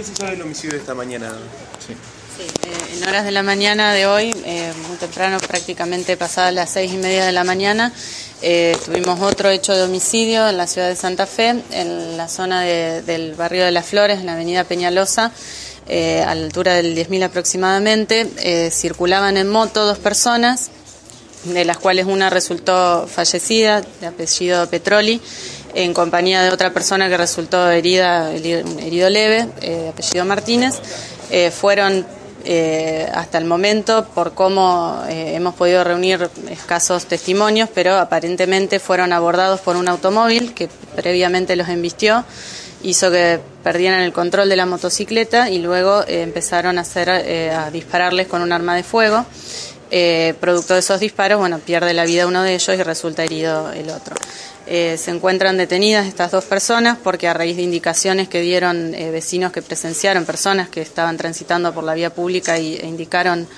¿Qué se sabe del homicidio de esta mañana? Sí, eh, en horas de la mañana de hoy, eh, muy temprano, prácticamente pasadas las seis y media de la mañana, eh, tuvimos otro hecho de homicidio en la ciudad de Santa Fe, en la zona de- del barrio de Las Flores, en la avenida Peñalosa, eh, a la altura del 10.000 aproximadamente. Eh, circulaban en moto dos personas, de las cuales una resultó fallecida, de apellido Petroli, en compañía de otra persona que resultó herida, herido leve, eh, apellido Martínez. Eh, fueron eh, hasta el momento, por cómo eh, hemos podido reunir escasos testimonios, pero aparentemente fueron abordados por un automóvil que previamente los embistió hizo que perdieran el control de la motocicleta y luego empezaron a, hacer, a dispararles con un arma de fuego. Producto de esos disparos, bueno, pierde la vida uno de ellos y resulta herido el otro. Eh, se encuentran detenidas estas dos personas porque a raíz de indicaciones que dieron eh, vecinos que presenciaron, personas que estaban transitando por la vía pública y, e indicaron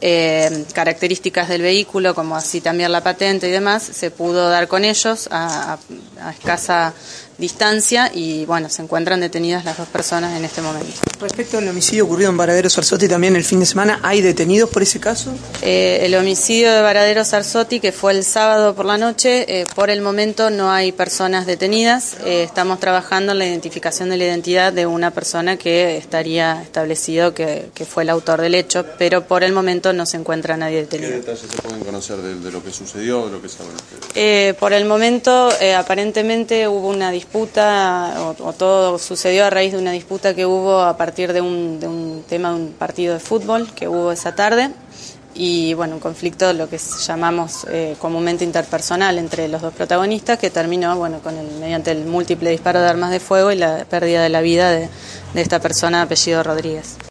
eh, características del vehículo, como así también la patente y demás, se pudo dar con ellos a, a- a escasa distancia y bueno, se encuentran detenidas las dos personas en este momento. Respecto al homicidio ocurrido en Varadero Sarzotti también el fin de semana, ¿hay detenidos por ese caso? Eh, el homicidio de Varadero Sarzotti, que fue el sábado por la noche, eh, por el momento no hay personas detenidas. Eh, estamos trabajando en la identificación de la identidad de una persona que estaría establecido que, que fue el autor del hecho, pero por el momento no se encuentra nadie ¿Qué detenido. detalles se pueden conocer de, de lo que sucedió, de lo que saben ustedes? Eh, por el momento, eh, aparentemente hubo una disputa, o, todo sucedió a raíz de una disputa que hubo a partir de un, de un tema de un partido de fútbol que hubo esa tarde. Y bueno, un conflicto, lo que llamamos eh, comúnmente interpersonal entre los dos protagonistas, que terminó bueno, con el, mediante el múltiple disparo de armas de fuego y la pérdida de la vida de, de esta persona, apellido Rodríguez.